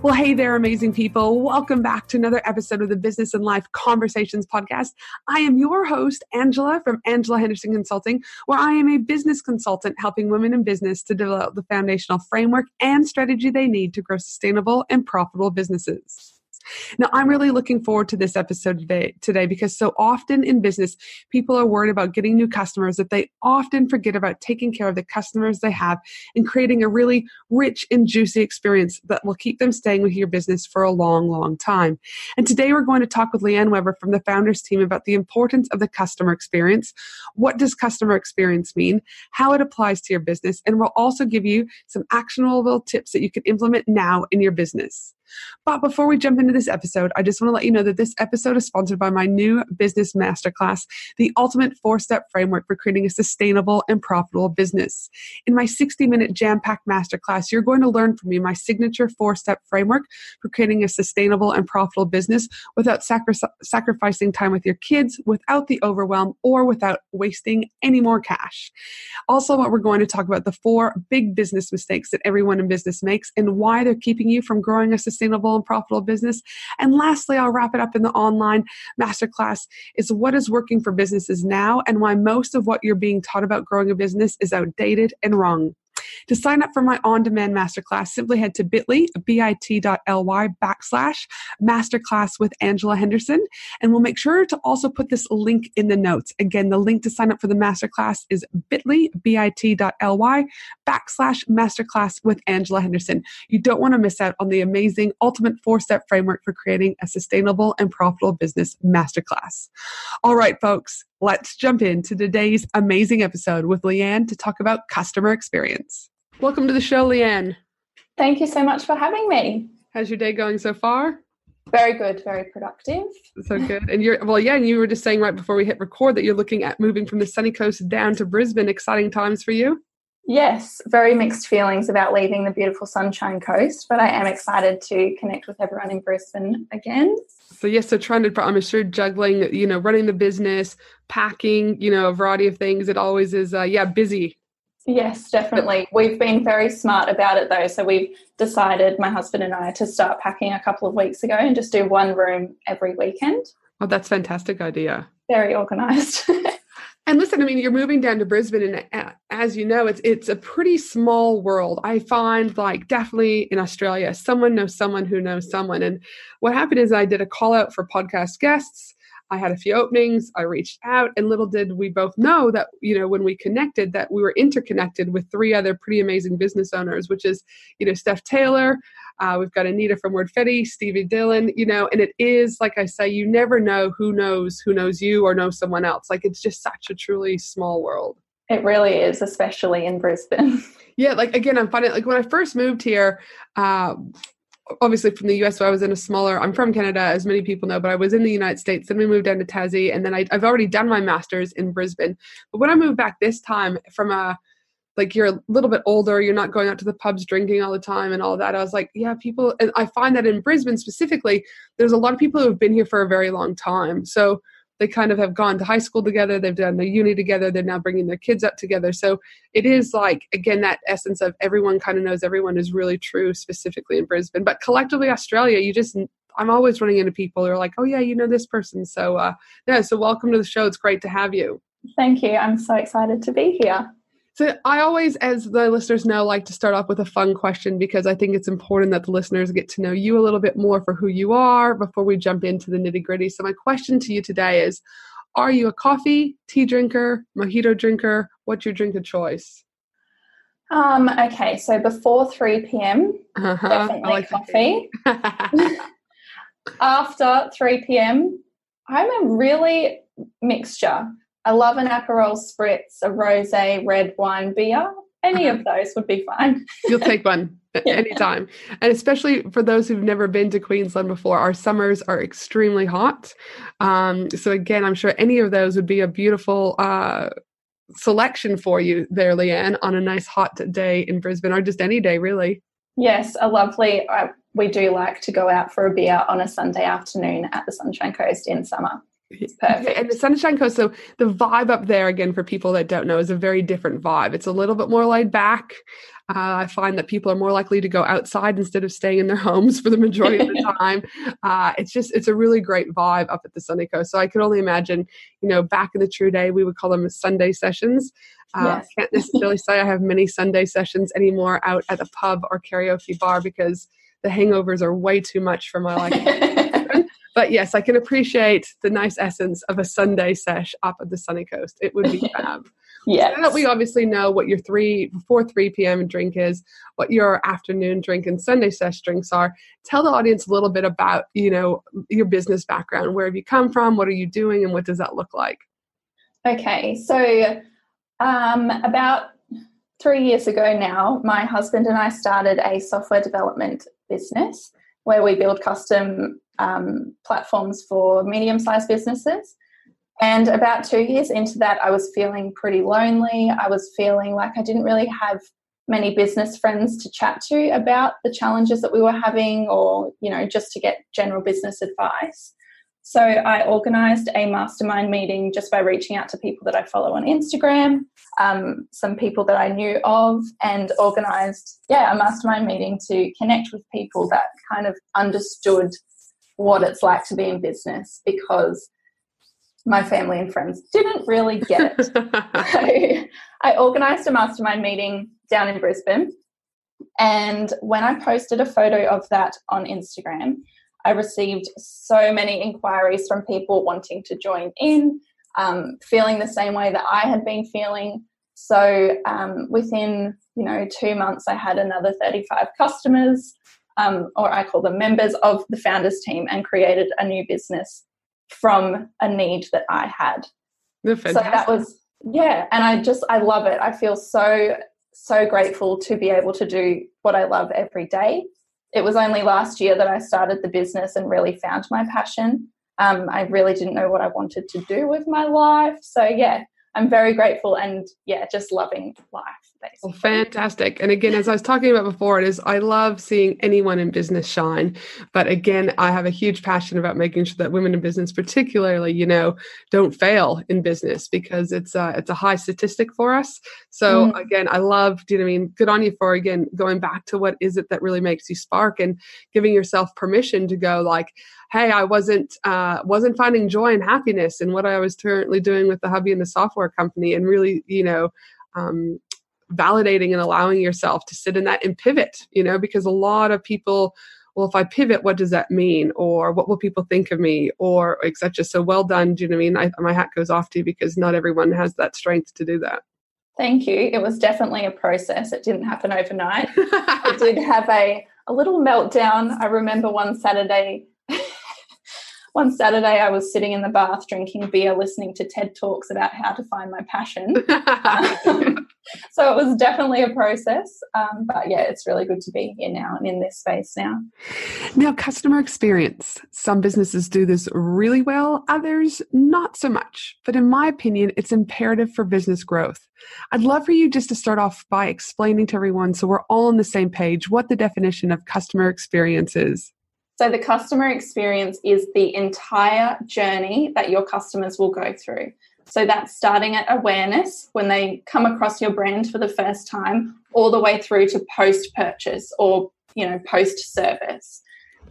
Well, hey there, amazing people. Welcome back to another episode of the Business and Life Conversations podcast. I am your host, Angela from Angela Henderson Consulting, where I am a business consultant helping women in business to develop the foundational framework and strategy they need to grow sustainable and profitable businesses. Now, I'm really looking forward to this episode today, today because so often in business, people are worried about getting new customers that they often forget about taking care of the customers they have and creating a really rich and juicy experience that will keep them staying with your business for a long, long time. And today we're going to talk with Leanne Weber from the founders team about the importance of the customer experience. What does customer experience mean? How it applies to your business? And we'll also give you some actionable tips that you can implement now in your business. But before we jump into this episode, I just want to let you know that this episode is sponsored by my new business masterclass, the ultimate four step framework for creating a sustainable and profitable business. In my 60 minute jam packed masterclass, you're going to learn from me my signature four step framework for creating a sustainable and profitable business without sacri- sacrificing time with your kids, without the overwhelm, or without wasting any more cash. Also, what we're going to talk about the four big business mistakes that everyone in business makes and why they're keeping you from growing a sustainable and profitable business. And lastly, I'll wrap it up in the online masterclass is what is working for businesses now and why most of what you're being taught about growing a business is outdated and wrong. To sign up for my on demand masterclass, simply head to bit.ly, bit.ly backslash masterclass with Angela Henderson. And we'll make sure to also put this link in the notes. Again, the link to sign up for the masterclass is bit.ly, bit.ly backslash masterclass with Angela Henderson. You don't want to miss out on the amazing ultimate four step framework for creating a sustainable and profitable business masterclass. All right, folks, let's jump into today's amazing episode with Leanne to talk about customer experience. Welcome to the show, Leanne. Thank you so much for having me. How's your day going so far? Very good, very productive. So good. And you're well, yeah, and you were just saying right before we hit record that you're looking at moving from the sunny coast down to Brisbane. Exciting times for you? Yes, very mixed feelings about leaving the beautiful Sunshine Coast, but I am excited to connect with everyone in Brisbane again. So yes, so trying to I'm sure juggling, you know, running the business, packing, you know, a variety of things. It always is uh yeah, busy. Yes, definitely. We've been very smart about it though. So we've decided, my husband and I, to start packing a couple of weeks ago and just do one room every weekend. Oh, that's fantastic idea. Very organized. And listen, I mean, you're moving down to Brisbane, and uh, as you know, it's it's a pretty small world. I find, like, definitely in Australia, someone knows someone who knows someone. And what happened is, I did a call out for podcast guests. I had a few openings. I reached out, and little did we both know that you know when we connected that we were interconnected with three other pretty amazing business owners, which is you know Steph Taylor, uh, we've got Anita from Wordfetti, Stevie Dillon, you know, and it is, like I say, you never know who knows who knows you or knows someone else. Like it's just such a truly small world. It really is, especially in Brisbane. Yeah, like again, I'm finding like when I first moved here, uh, obviously from the US, so I was in a smaller, I'm from Canada, as many people know, but I was in the United States. Then we moved down to Tassie, and then I, I've already done my master's in Brisbane. But when I moved back this time from a like you're a little bit older, you're not going out to the pubs drinking all the time and all that. I was like, yeah, people, and I find that in Brisbane specifically, there's a lot of people who have been here for a very long time. So they kind of have gone to high school together, they've done the uni together, they're now bringing their kids up together. So it is like, again, that essence of everyone kind of knows everyone is really true, specifically in Brisbane. But collectively, Australia, you just, I'm always running into people who are like, oh, yeah, you know this person. So, uh, yeah, so welcome to the show. It's great to have you. Thank you. I'm so excited to be here. So I always, as the listeners know, like to start off with a fun question because I think it's important that the listeners get to know you a little bit more for who you are before we jump into the nitty gritty. So my question to you today is, are you a coffee, tea drinker, mojito drinker? What's your drink of choice? Um, okay, so before 3 p.m., uh-huh. definitely like coffee. After 3 p.m., I'm a really mixture. I love an Aperol spritz, a rosé, red wine, beer. Any of those would be fine. You'll take one. yeah. anytime. And especially for those who've never been to Queensland before, our summers are extremely hot. Um, so again, I'm sure any of those would be a beautiful uh, selection for you there, Leanne, on a nice hot day in Brisbane, or just any day, really. Yes, a lovely. Uh, we do like to go out for a beer on a Sunday afternoon at the Sunshine Coast in summer. Perfect. And the Sunshine Coast, so the vibe up there, again, for people that don't know, is a very different vibe. It's a little bit more laid back. Uh, I find that people are more likely to go outside instead of staying in their homes for the majority of the time. Uh, it's just, it's a really great vibe up at the Sunny Coast. So I could only imagine, you know, back in the true day, we would call them Sunday sessions. Uh, yes. Can't necessarily say I have many Sunday sessions anymore out at a pub or karaoke bar because the hangovers are way too much for my life. but yes, I can appreciate the nice essence of a Sunday sesh up at the sunny coast. It would be fab. yeah. So we obviously know what your three before three p.m. drink is, what your afternoon drink and Sunday sesh drinks are. Tell the audience a little bit about you know your business background. Where have you come from? What are you doing, and what does that look like? Okay, so um, about three years ago now, my husband and I started a software development business where we build custom um, platforms for medium sized businesses. And about two years into that, I was feeling pretty lonely. I was feeling like I didn't really have many business friends to chat to about the challenges that we were having or, you know, just to get general business advice. So I organized a mastermind meeting just by reaching out to people that I follow on Instagram, um, some people that I knew of, and organized, yeah, a mastermind meeting to connect with people that kind of understood what it's like to be in business because my family and friends didn't really get it. so I organized a mastermind meeting down in Brisbane. And when I posted a photo of that on Instagram, I received so many inquiries from people wanting to join in, um, feeling the same way that I had been feeling. So um, within you know two months, I had another 35 customers, um, or I call them members of the founders team, and created a new business from a need that I had. So that was yeah, and I just I love it. I feel so so grateful to be able to do what I love every day it was only last year that I started the business and really found my passion. Um, I really didn't know what I wanted to do with my life. So, yeah, I'm very grateful and, yeah, just loving life. Well, fantastic. And again, as I was talking about before, it is I love seeing anyone in business shine. But again, I have a huge passion about making sure that women in business, particularly, you know, don't fail in business because it's a, it's a high statistic for us. So mm. again, I love, do you know I mean? Good on you for again going back to what is it that really makes you spark and giving yourself permission to go like, hey, I wasn't uh, wasn't finding joy and happiness in what I was currently doing with the hubby and the software company, and really, you know, um, validating and allowing yourself to sit in that and pivot, you know, because a lot of people, well, if I pivot, what does that mean? Or what will people think of me? Or etc. So well done. Do you know what I mean? I, my hat goes off to you because not everyone has that strength to do that. Thank you. It was definitely a process. It didn't happen overnight. I did have a, a little meltdown. I remember one Saturday one Saturday, I was sitting in the bath drinking beer, listening to TED Talks about how to find my passion. Um, so it was definitely a process. Um, but yeah, it's really good to be here now and in this space now. Now, customer experience. Some businesses do this really well, others not so much. But in my opinion, it's imperative for business growth. I'd love for you just to start off by explaining to everyone so we're all on the same page what the definition of customer experience is. So, the customer experience is the entire journey that your customers will go through. So, that's starting at awareness when they come across your brand for the first time, all the way through to post purchase or you know post service.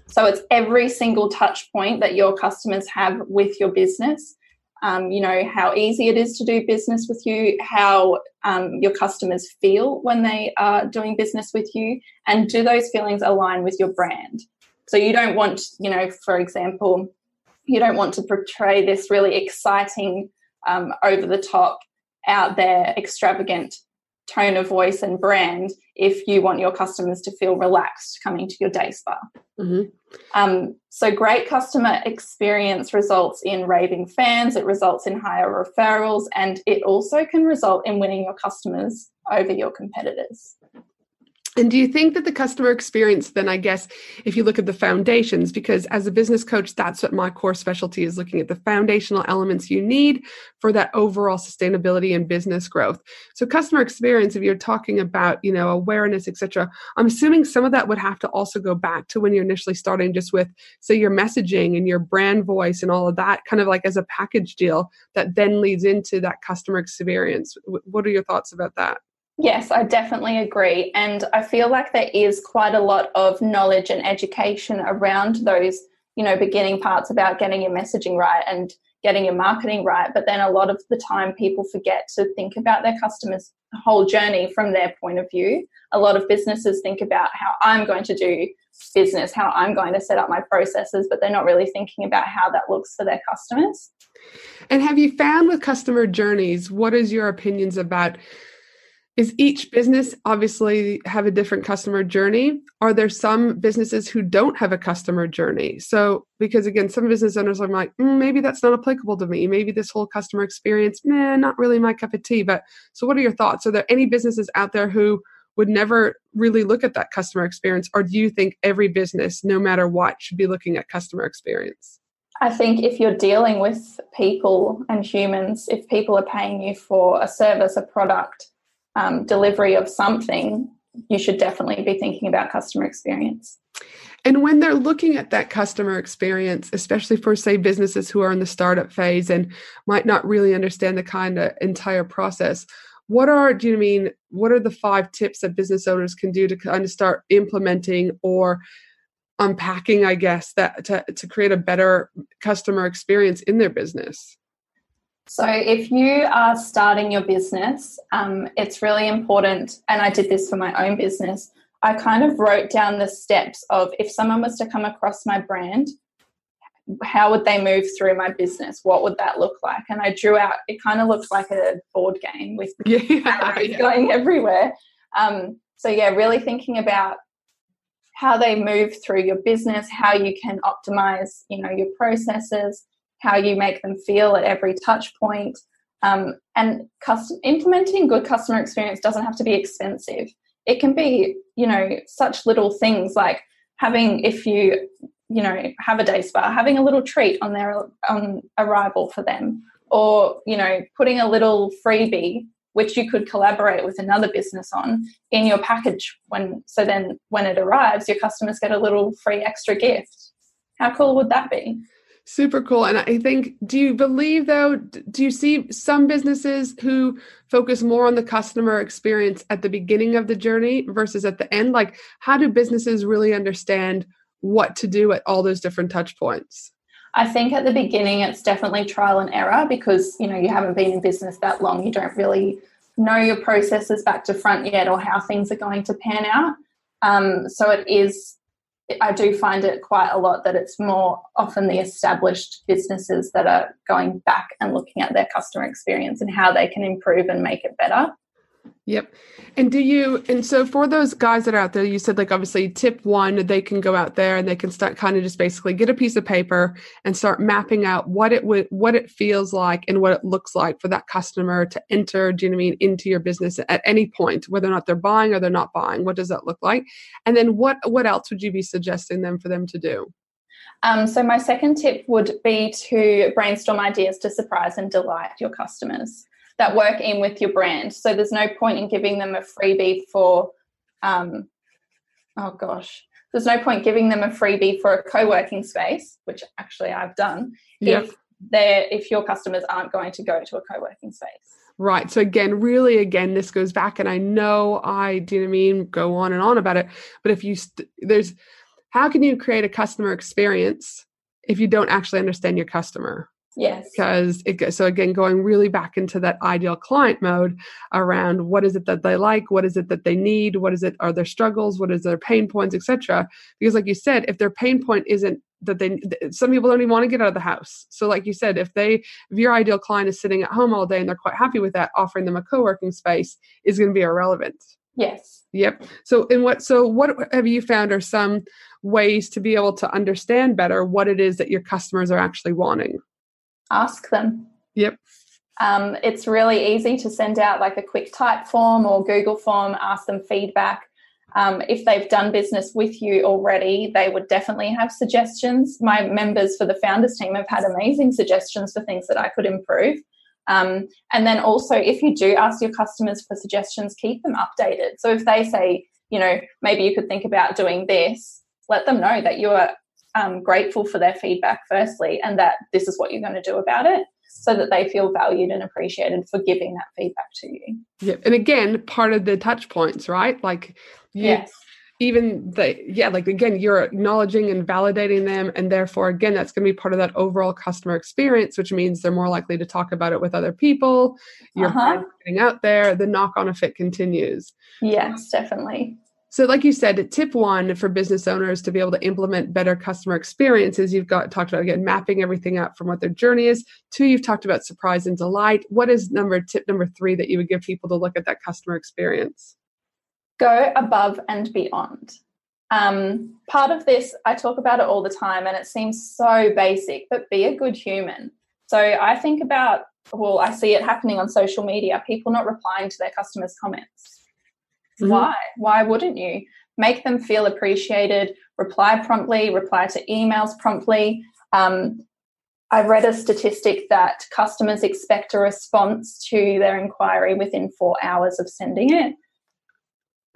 So, it's every single touch point that your customers have with your business. Um, you know how easy it is to do business with you, how um, your customers feel when they are doing business with you, and do those feelings align with your brand? So you don't want, you know, for example, you don't want to portray this really exciting, um, over the top, out there, extravagant tone of voice and brand if you want your customers to feel relaxed coming to your day spa. Mm-hmm. Um, so, great customer experience results in raving fans, it results in higher referrals, and it also can result in winning your customers over your competitors. And do you think that the customer experience, then I guess, if you look at the foundations, because as a business coach, that's what my core specialty is looking at the foundational elements you need for that overall sustainability and business growth. So customer experience, if you're talking about, you know, awareness, etc., I'm assuming some of that would have to also go back to when you're initially starting just with, say, your messaging and your brand voice and all of that, kind of like as a package deal that then leads into that customer experience. What are your thoughts about that? Yes, I definitely agree. And I feel like there is quite a lot of knowledge and education around those, you know, beginning parts about getting your messaging right and getting your marketing right. But then a lot of the time people forget to think about their customers' whole journey from their point of view. A lot of businesses think about how I'm going to do business, how I'm going to set up my processes, but they're not really thinking about how that looks for their customers. And have you found with customer journeys, what is your opinions about is each business obviously have a different customer journey? Are there some businesses who don't have a customer journey? So because again some business owners are like mm, maybe that's not applicable to me. Maybe this whole customer experience man not really my cup of tea. But so what are your thoughts? Are there any businesses out there who would never really look at that customer experience? Or do you think every business no matter what should be looking at customer experience? I think if you're dealing with people and humans, if people are paying you for a service, a product, um, delivery of something, you should definitely be thinking about customer experience. And when they're looking at that customer experience, especially for, say, businesses who are in the startup phase and might not really understand the kind of entire process, what are, do you mean, what are the five tips that business owners can do to kind of start implementing or unpacking, I guess, that to, to create a better customer experience in their business? So, if you are starting your business, um, it's really important, and I did this for my own business. I kind of wrote down the steps of if someone was to come across my brand, how would they move through my business? What would that look like? And I drew out, it kind of looked like a board game with yeah, yeah. going everywhere. Um, so, yeah, really thinking about how they move through your business, how you can optimize, you know, your processes, how you make them feel at every touch point. Um, and custom, implementing good customer experience doesn't have to be expensive. It can be, you know, such little things like having, if you, you know, have a day spa, having a little treat on their on arrival for them, or you know, putting a little freebie which you could collaborate with another business on in your package when so then when it arrives your customers get a little free extra gift how cool would that be Super cool. And I think, do you believe though, do you see some businesses who focus more on the customer experience at the beginning of the journey versus at the end? Like, how do businesses really understand what to do at all those different touch points? I think at the beginning it's definitely trial and error because you know you haven't been in business that long, you don't really know your processes back to front yet or how things are going to pan out. Um, so it is I do find it quite a lot that it's more often the established businesses that are going back and looking at their customer experience and how they can improve and make it better. Yep. And do you, and so for those guys that are out there, you said like obviously tip one, they can go out there and they can start kind of just basically get a piece of paper and start mapping out what it would, what it feels like and what it looks like for that customer to enter, do you know what I mean, into your business at any point, whether or not they're buying or they're not buying. What does that look like? And then what, what else would you be suggesting them for them to do? Um, so my second tip would be to brainstorm ideas to surprise and delight your customers that work in with your brand. So there's no point in giving them a freebie for, um, oh gosh, there's no point giving them a freebie for a co-working space, which actually I've done. Yep. If they're if your customers aren't going to go to a co-working space. Right. So again, really, again, this goes back, and I know I, do you know I mean, go on and on about it. But if you, st- there's, how can you create a customer experience if you don't actually understand your customer? Yes. Because it so again going really back into that ideal client mode around what is it that they like, what is it that they need, what is it are their struggles, what is their pain points, etc. Because like you said, if their pain point isn't that they some people don't even want to get out of the house. So like you said, if they if your ideal client is sitting at home all day and they're quite happy with that, offering them a co-working space is going to be irrelevant. Yes. Yep. So in what so what have you found are some ways to be able to understand better what it is that your customers are actually wanting? ask them. Yep. Um, it's really easy to send out like a quick Typeform or Google form, ask them feedback. Um, if they've done business with you already, they would definitely have suggestions. My members for the founders team have had amazing suggestions for things that I could improve. Um, and then also, if you do ask your customers for suggestions, keep them updated. So if they say, you know, maybe you could think about doing this, let them know that you are um, grateful for their feedback, firstly, and that this is what you're going to do about it so that they feel valued and appreciated for giving that feedback to you. Yeah. And again, part of the touch points, right? Like, you, yes even the yeah like again you're acknowledging and validating them and therefore again that's going to be part of that overall customer experience which means they're more likely to talk about it with other people. You're uh-huh. getting out there. The knock on effect continues. Yes definitely. So like you said tip one for business owners to be able to implement better customer experiences you've got talked about again mapping everything out from what their journey is. Two you've talked about surprise and delight. What is number tip number three that you would give people to look at that customer experience go above and beyond. Um, part of this, I talk about it all the time, and it seems so basic, but be a good human. So I think about, well, I see it happening on social media people not replying to their customers' comments. Mm-hmm. Why? Why wouldn't you? Make them feel appreciated, reply promptly, reply to emails promptly. Um, I read a statistic that customers expect a response to their inquiry within four hours of sending it.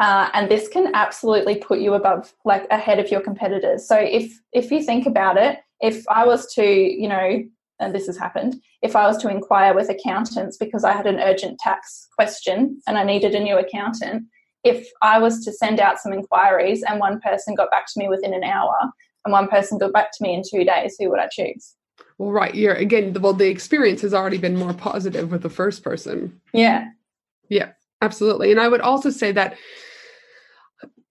Uh, and this can absolutely put you above like ahead of your competitors. So if if you think about it if i was to you know and this has happened if i was to inquire with accountants because i had an urgent tax question and i needed a new accountant if i was to send out some inquiries and one person got back to me within an hour and one person got back to me in two days who would i choose? Well right you're again well the experience has already been more positive with the first person. Yeah. Yeah absolutely. And i would also say that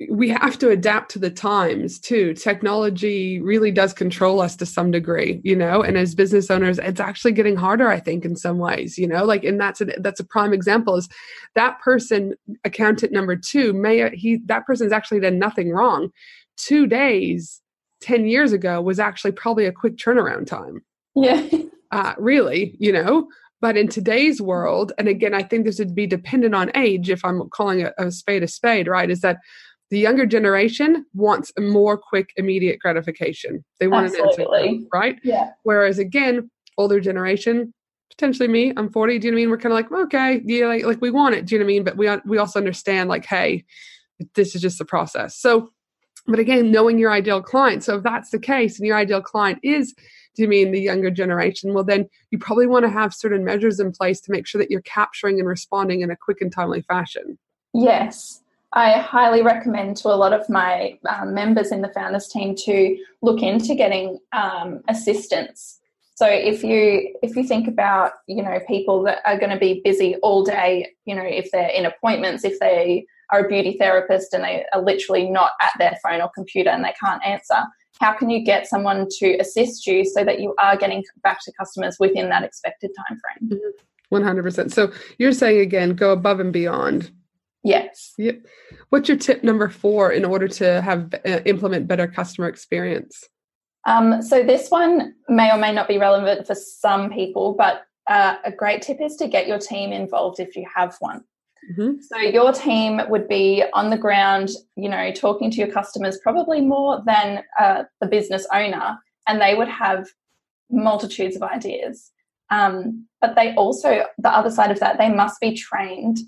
we have to adapt to the times too. Technology really does control us to some degree you know and as business owners it's actually getting harder i think in some ways you know like and that's a that's a prime example is that person accountant number two may he that person's actually done nothing wrong. Two days 10 years ago was actually probably a quick turnaround time. Yeah. Uh, really you know? But in today's world and again i think this would be dependent on age if i'm calling a, a spade a spade right is that the younger generation wants a more quick, immediate gratification. They want Absolutely. an answer, right? Yeah. Whereas again, older generation, potentially me, I'm 40. Do you know what I mean? We're kind of like, okay, yeah, like, like we want it. Do you know what I mean? But we we also understand like, hey, this is just the process. So, but again, knowing your ideal client. So if that's the case, and your ideal client is do you mean the younger generation? Well, then you probably want to have certain measures in place to make sure that you're capturing and responding in a quick and timely fashion. Yes. I highly recommend to a lot of my um, members in the founders team to look into getting um, assistance. So if you if you think about you know people that are going to be busy all day, you know if they're in appointments, if they are a beauty therapist and they are literally not at their phone or computer and they can't answer, how can you get someone to assist you so that you are getting back to customers within that expected time frame? Mm-hmm. One hundred percent. So you're saying again, go above and beyond Yes. Yep. What's your tip number four in order to have uh, implement better customer experience? Um, so this one may or may not be relevant for some people, but uh, a great tip is to get your team involved if you have one. Mm-hmm. So your team would be on the ground, you know, talking to your customers probably more than uh, the business owner, and they would have multitudes of ideas. Um, but they also, the other side of that, they must be trained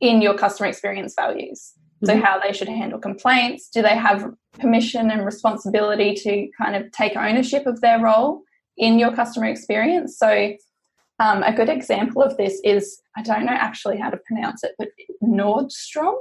in your customer experience values. So, mm-hmm. how they should handle complaints. Do they have permission and responsibility to kind of take ownership of their role in your customer experience? So, um, a good example of this is I don't know actually how to pronounce it, but Nordstrom.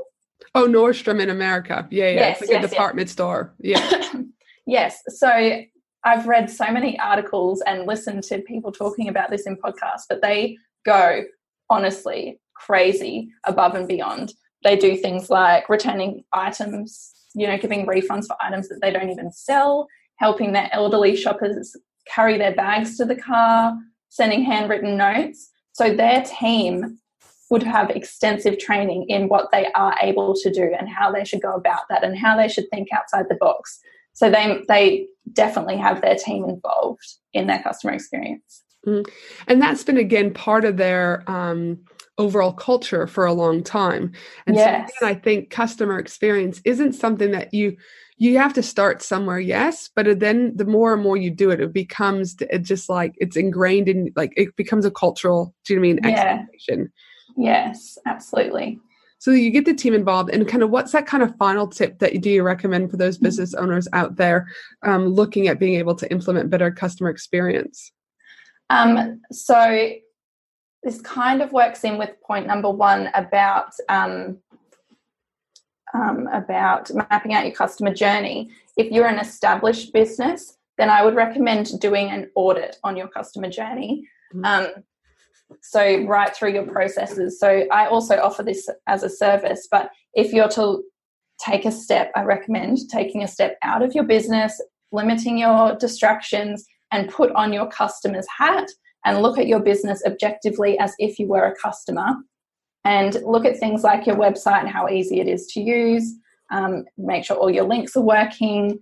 Oh, Nordstrom in America. Yeah, yeah. Yes, it's like yes, a department yes. store. Yeah. yes. So, I've read so many articles and listened to people talking about this in podcasts, but they go honestly crazy above and beyond. They do things like returning items, you know, giving refunds for items that they don't even sell, helping their elderly shoppers carry their bags to the car, sending handwritten notes. So their team would have extensive training in what they are able to do and how they should go about that and how they should think outside the box. So they they definitely have their team involved in their customer experience. Mm-hmm. And that's been again part of their um, overall culture for a long time. And yes. so again, I think customer experience isn't something that you you have to start somewhere yes but then the more and more you do it it becomes it just like it's ingrained in like it becomes a cultural do you know what i mean Yeah. Yes, absolutely. so you get the team involved and kind of what's that kind of final tip that you do you recommend for those business owners out there um, looking at being able to implement better customer experience Um, so this kind of works in with point number one about um, um, about mapping out your customer journey. If you're an established business, then I would recommend doing an audit on your customer journey. Mhm. Um, so right through your processes. So I also offer this as a service, but if you're to take a step, I recommend taking a step out of your business, limiting your distractions, and put on your customer's hat and look at your business objectively as if you were a customer. And look at things like your website and how easy it is to use. Um, make sure all your links are working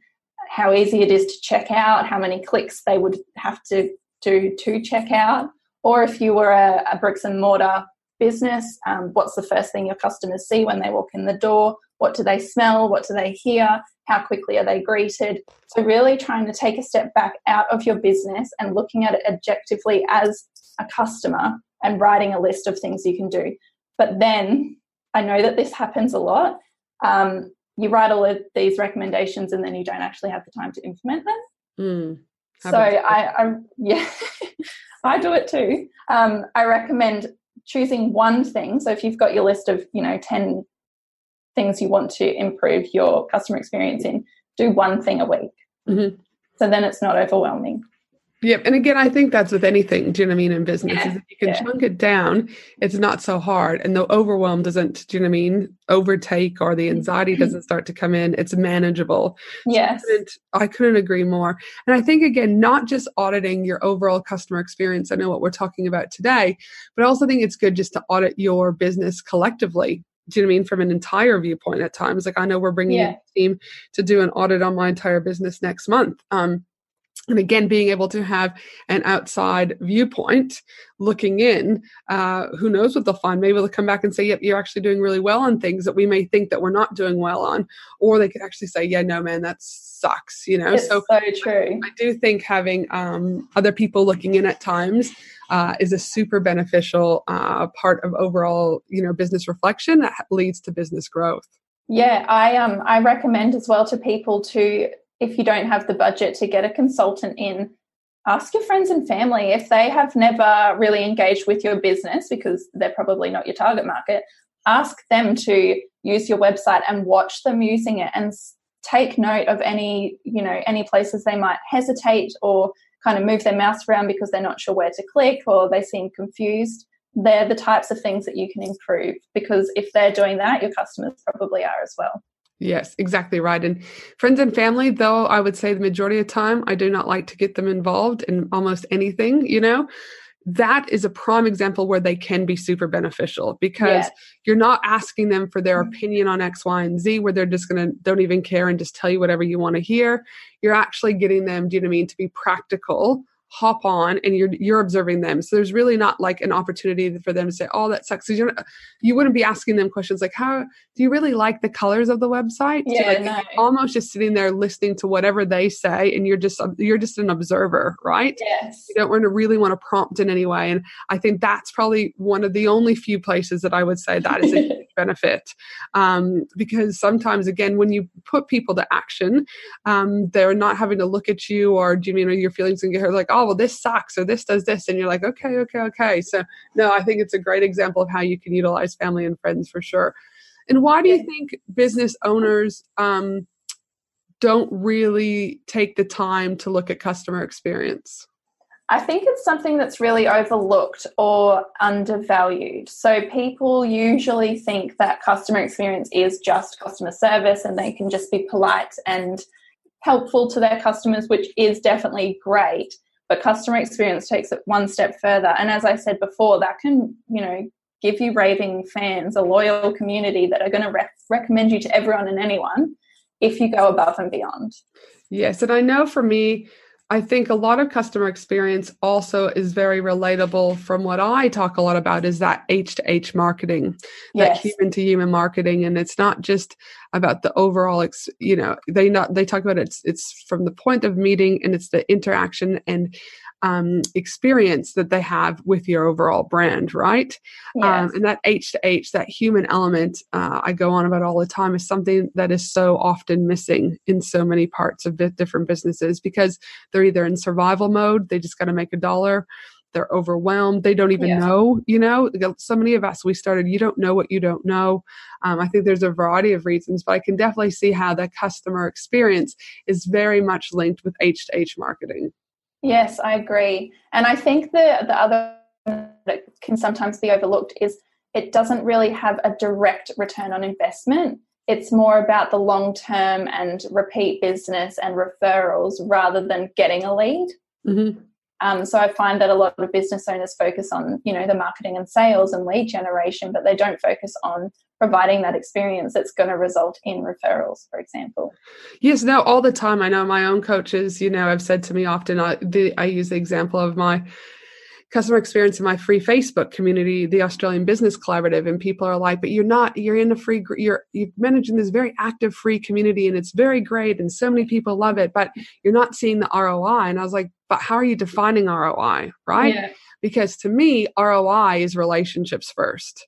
how easy it is to check out how many clicks they would have to do to check out. Or if you were a, a bricks and mortar business um, what's the first thing your customers see when they walk in the door what do they smell? What do they hear? How quickly are they greeted? So really trying to take a step back out of your business and looking at it objectively as a customer and writing a list of things you can do. But then i know that this happens a lot um, you write all of these recommendations and then you don't actually have the time to implement them. Mm, so. I, I yeah i do it too. Um, i recommend choosing one thing. So if you've got your list of you know 10 things you want to improve your customer experience in do one thing a week Mhm. so then it's not overwhelming Yep. And again, I think that's with anything. Do you know what I mean? In business, Yeah, is if you can yeah. chunk it down, it's not so hard. And the overwhelm doesn't, do you know what I mean? Overtake or the anxiety doesn't start to come in. It's manageable. yes couldn't, I couldn't agree more. And I think, again, not just auditing your overall customer experience. I know what we're talking about today, but I also think it's good just to audit your business collectively. Do you know what I mean? From an entire viewpoint at times. Like I know we're bringing Yeah. a team to do an audit on my entire business next month. Um, and again, being able to have an outside viewpoint looking in, uh, who knows what they'll find? Maybe they'll come back and say, yep, you're actually doing really well on things that we may think that we're not doing well on. Or they could actually say, yeah, no, man, that sucks, you know? it's so so true I do think having um, other people looking in at times uh, is a super beneficial uh, part of overall, you know, business reflection that leads to business growth. Yeah, I um I recommend as well to people to if you don't have the budget to get a consultant in, ask your friends and family if they have never really engaged with your business because they're probably not your target market. Ask them to use your website and watch them using it and take note of any, you know, any places they might hesitate or kind of move their mouse around because they're not sure where to click or they seem confused they're the types of things that you can improve because if they're doing that, your customers probably are as well. Yes, exactly right. And friends and family, though, I would say the majority of the time, I do not like to get them involved in almost anything, you know. That is a prime example where they can be super beneficial because Yeah. you're not asking them for their Mhm. opinion on X, Y, and Z, where they're just going to don't even care and just tell you whatever you want to hear. You're actually getting them, do you know what I mean, to be practical, hop on, and you're you're observing them. So there's really not like an opportunity for them to say, "Oh, that sucks." You're not, you wouldn't be asking them questions like, "How do you really like the colors of the website?" So, Yeah, like, no. almost just sitting there listening to whatever they say, and you're just you're just an observer, right? Yes. you don't want to really want to prompt in any way. And I think that's probably one of the only few places that I would say that is a benefit. Um, because sometimes, again, when you put people to action, um, they're not having to look at you or do you mean or your feelings and get hurt like, oh, well, this sucks or this does this. And you're like, okay, okay, okay. So, no, I think it's a great example of how you can utilize family and friends for sure. And why do you think business owners um, don't really take the time to look at customer experience? I think it's something that's really overlooked or undervalued. So people usually think that customer experience is just customer service and they can just be polite and helpful to their customers, which is definitely great. But customer experience takes it one step further. And as I said before, that can, you know, give you raving fans, a loyal community that are going to rec- recommend you to everyone and anyone if you go above and beyond. Yes, and I know for me, I think a lot of customer experience also is very relatable from what I talk a lot about is that H to H marketing, yes. that human to human marketing. And it's not just about the overall, ex, you know, they not, they talk about it, it's, it's from the point of meeting and it's the interaction and um, experience that they have with your overall brand, right? Um, yes. Um, and that H to H, that human element, uh, I go on about all the time, is something that is so often missing in so many parts of different businesses because they're either in survival mode, they just got to make a dollar. They're overwhelmed. They don't even yeah. know, you know. So many of us, we started, you don't know what you don't know. Um, I think there's a variety of reasons, but I can definitely see how the customer experience is very much linked with H to H marketing. Yes, I agree. And I think the the other that can sometimes be overlooked is it doesn't really have a direct return on investment. It's more about the long term and repeat business and referrals rather than getting a lead. Mm-hmm. Um, so I find that a lot of business owners focus on, you know, the marketing and sales and lead generation, but they don't focus on providing that experience that's going to result in referrals, for example. Yes, no, all the time. I know my own coaches, you know, have said to me often, I, the, I use the example of my customer experience in my free Facebook community, the Australian Business Collaborative, and people are like, "But you're not. You're in a free. You're you're managing this very active free community, and it's very great, and so many people love it. But you're not seeing the ROI." And I was like, "But how are you defining ROI, right?" Yeah. Because to me, ROI is relationships first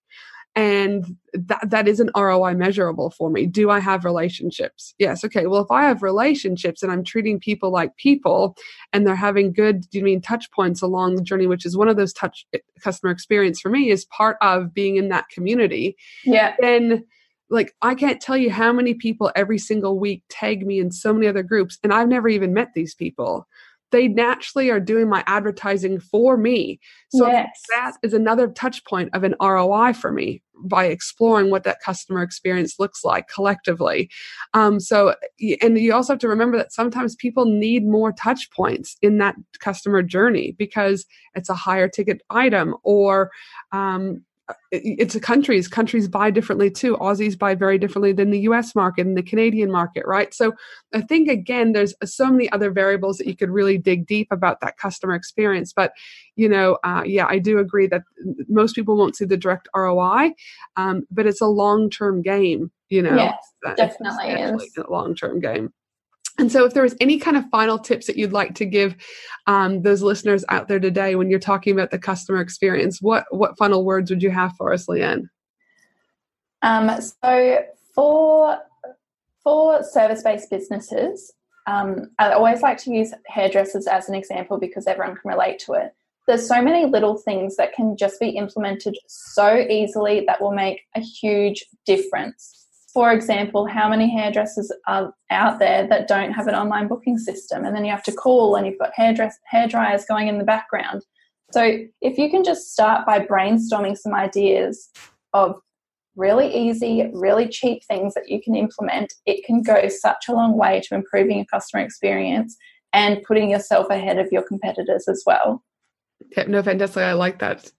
and that that isn't ROI measurable for me. Do I have relationships? Yes. Okay. Well, if I have relationships and I'm treating people like people and they're having good, do you mean touch points along the journey, which is one of those touch eh, customer experience for me is part of being in that community. Yeah. Then like I can't tell you how many people every single week tag me in so many other groups and I've never even met these people they naturally are doing my advertising for me. So yes. that is another touch point of an ROI for me by exploring what that customer experience looks like collectively. Um, so, and you also have to remember that sometimes people need more touch points in that customer journey because it's a higher ticket item or um, it's a countries countries buy differently too. Aussies buy very differently than the us market and the canadian market right? So i think again there's so many other variables that you could really dig deep about that customer experience. But you know uh, yeah i do agree that most people won't see the direct roi um, but it's a long-term game you know? Yes, definitely is. a long-term game and so, if there was any kind of final tips that you'd like to give um, those listeners out there today when you're talking about the customer experience, what what final words would you have for us, Leanne? Um, so, for for service based businesses, um, I always like to use hairdressers as an example because everyone can relate to it. There's so many little things that can just be implemented so easily that will make a huge difference for example, how many hairdressers are out there that don't have an online booking system? And then you have to call and you've got hairdress hair dryers going in the background. So if you can just start by brainstorming some ideas of really easy, really cheap things that you can implement, it can go such a long way to improving your customer experience and putting yourself ahead of your competitors as well. No, fantastic. I like that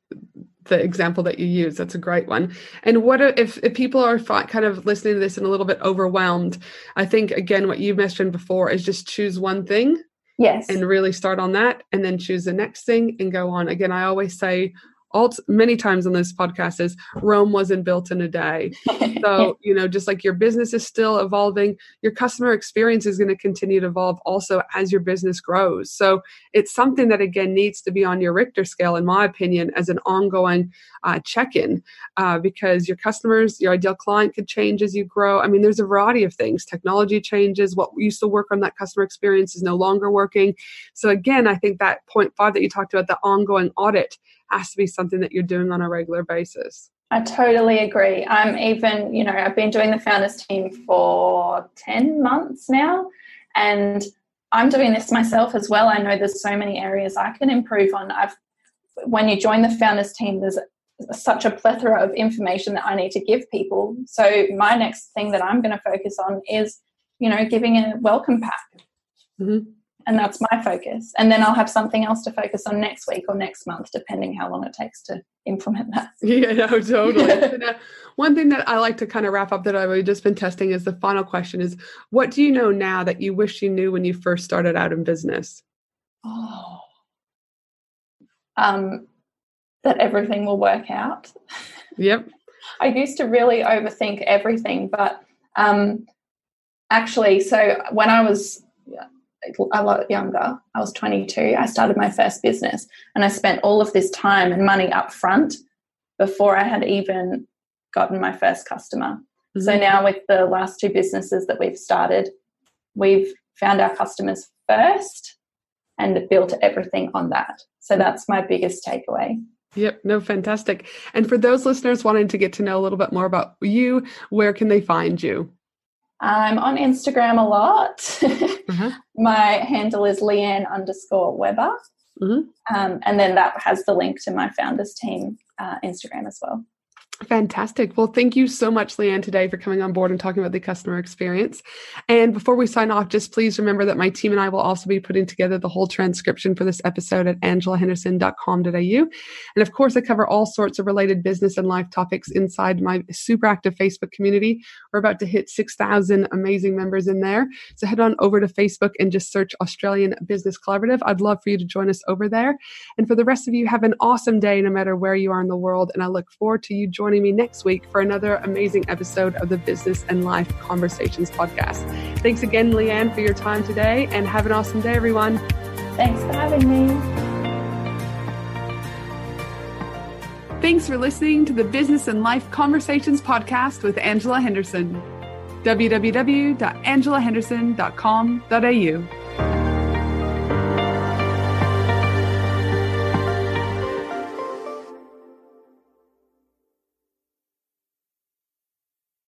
the example that you use. That's a great one. And what if, if people are kind of listening to this and a little bit overwhelmed? I think, again, what you mentioned before is just choose one thing. Yes. And really start on that and then choose the next thing and go on. Again, I always say all many times on this podcast is Rome wasn't built in a day. So, you know, just like your business is still evolving, your customer experience is going to continue to evolve also as your business grows. So, it's something that again needs to be on your Richter scale, in my opinion, as an ongoing uh, check in uh, because your customers, your ideal client could change as you grow. I mean, there's a variety of things. Technology changes. What used to work on that customer experience is no longer working. So, again, I think that point five that you talked about, the ongoing audit, has to be something that you're doing on a regular basis. I totally agree. I'm even, you know, I've been doing the founders team for 10 months now, and I'm doing this myself as well. I know there's so many areas I can improve on. I've when you join the founders team, there's such a plethora of information that I need to give people. So my next thing that I'm going to focus on is, you know, giving a welcome pack. Mm-hmm and that's my focus and then i'll have something else to focus on next week or next month depending how long it takes to implement that yeah no totally uh, one thing that i like to kind of wrap up that i've just been testing is the final question is what do you know now that you wish you knew when you first started out in business Oh. Um, that everything will work out. Yep. I used to really overthink everything, but um, actually, so when I was a lot younger, I was 22, I started my first business and I spent all of this time and money up front before I had even gotten my first customer. Mm-hmm. So now, with the last two businesses that we've started, we've found our customers first and built everything on that. So that's my biggest takeaway. Yep, no, fantastic. And for those listeners wanting to get to know a little bit more about you, where can they find you? I'm on Instagram a lot. uh-huh. My handle is Leanne underscore Weber. Mm-hmm. Um, and then that has the link to my founders team uh, Instagram as well. Fantastic. Well, thank you so much, Leanne, today for coming on board and talking about the customer experience. And before we sign off, just please remember that my team and I will also be putting together the whole transcription for this episode at angelahenderson.com.au. And of course, I cover all sorts of related business and life topics inside my super active Facebook community. We're about to hit 6,000 amazing members in there. So head on over to Facebook and just search Australian Business Collaborative. I'd love for you to join us over there. And for the rest of you, have an awesome day no matter where you are in the world. And I look forward to you joining me next week for another amazing episode of the Business and Life Conversations podcast. Thanks again, Leanne, for your time today, and have an awesome day, everyone. Thanks for having me. Thanks for listening to the Business and Life Conversations podcast with Angela Henderson. www.angelahenderson.com.au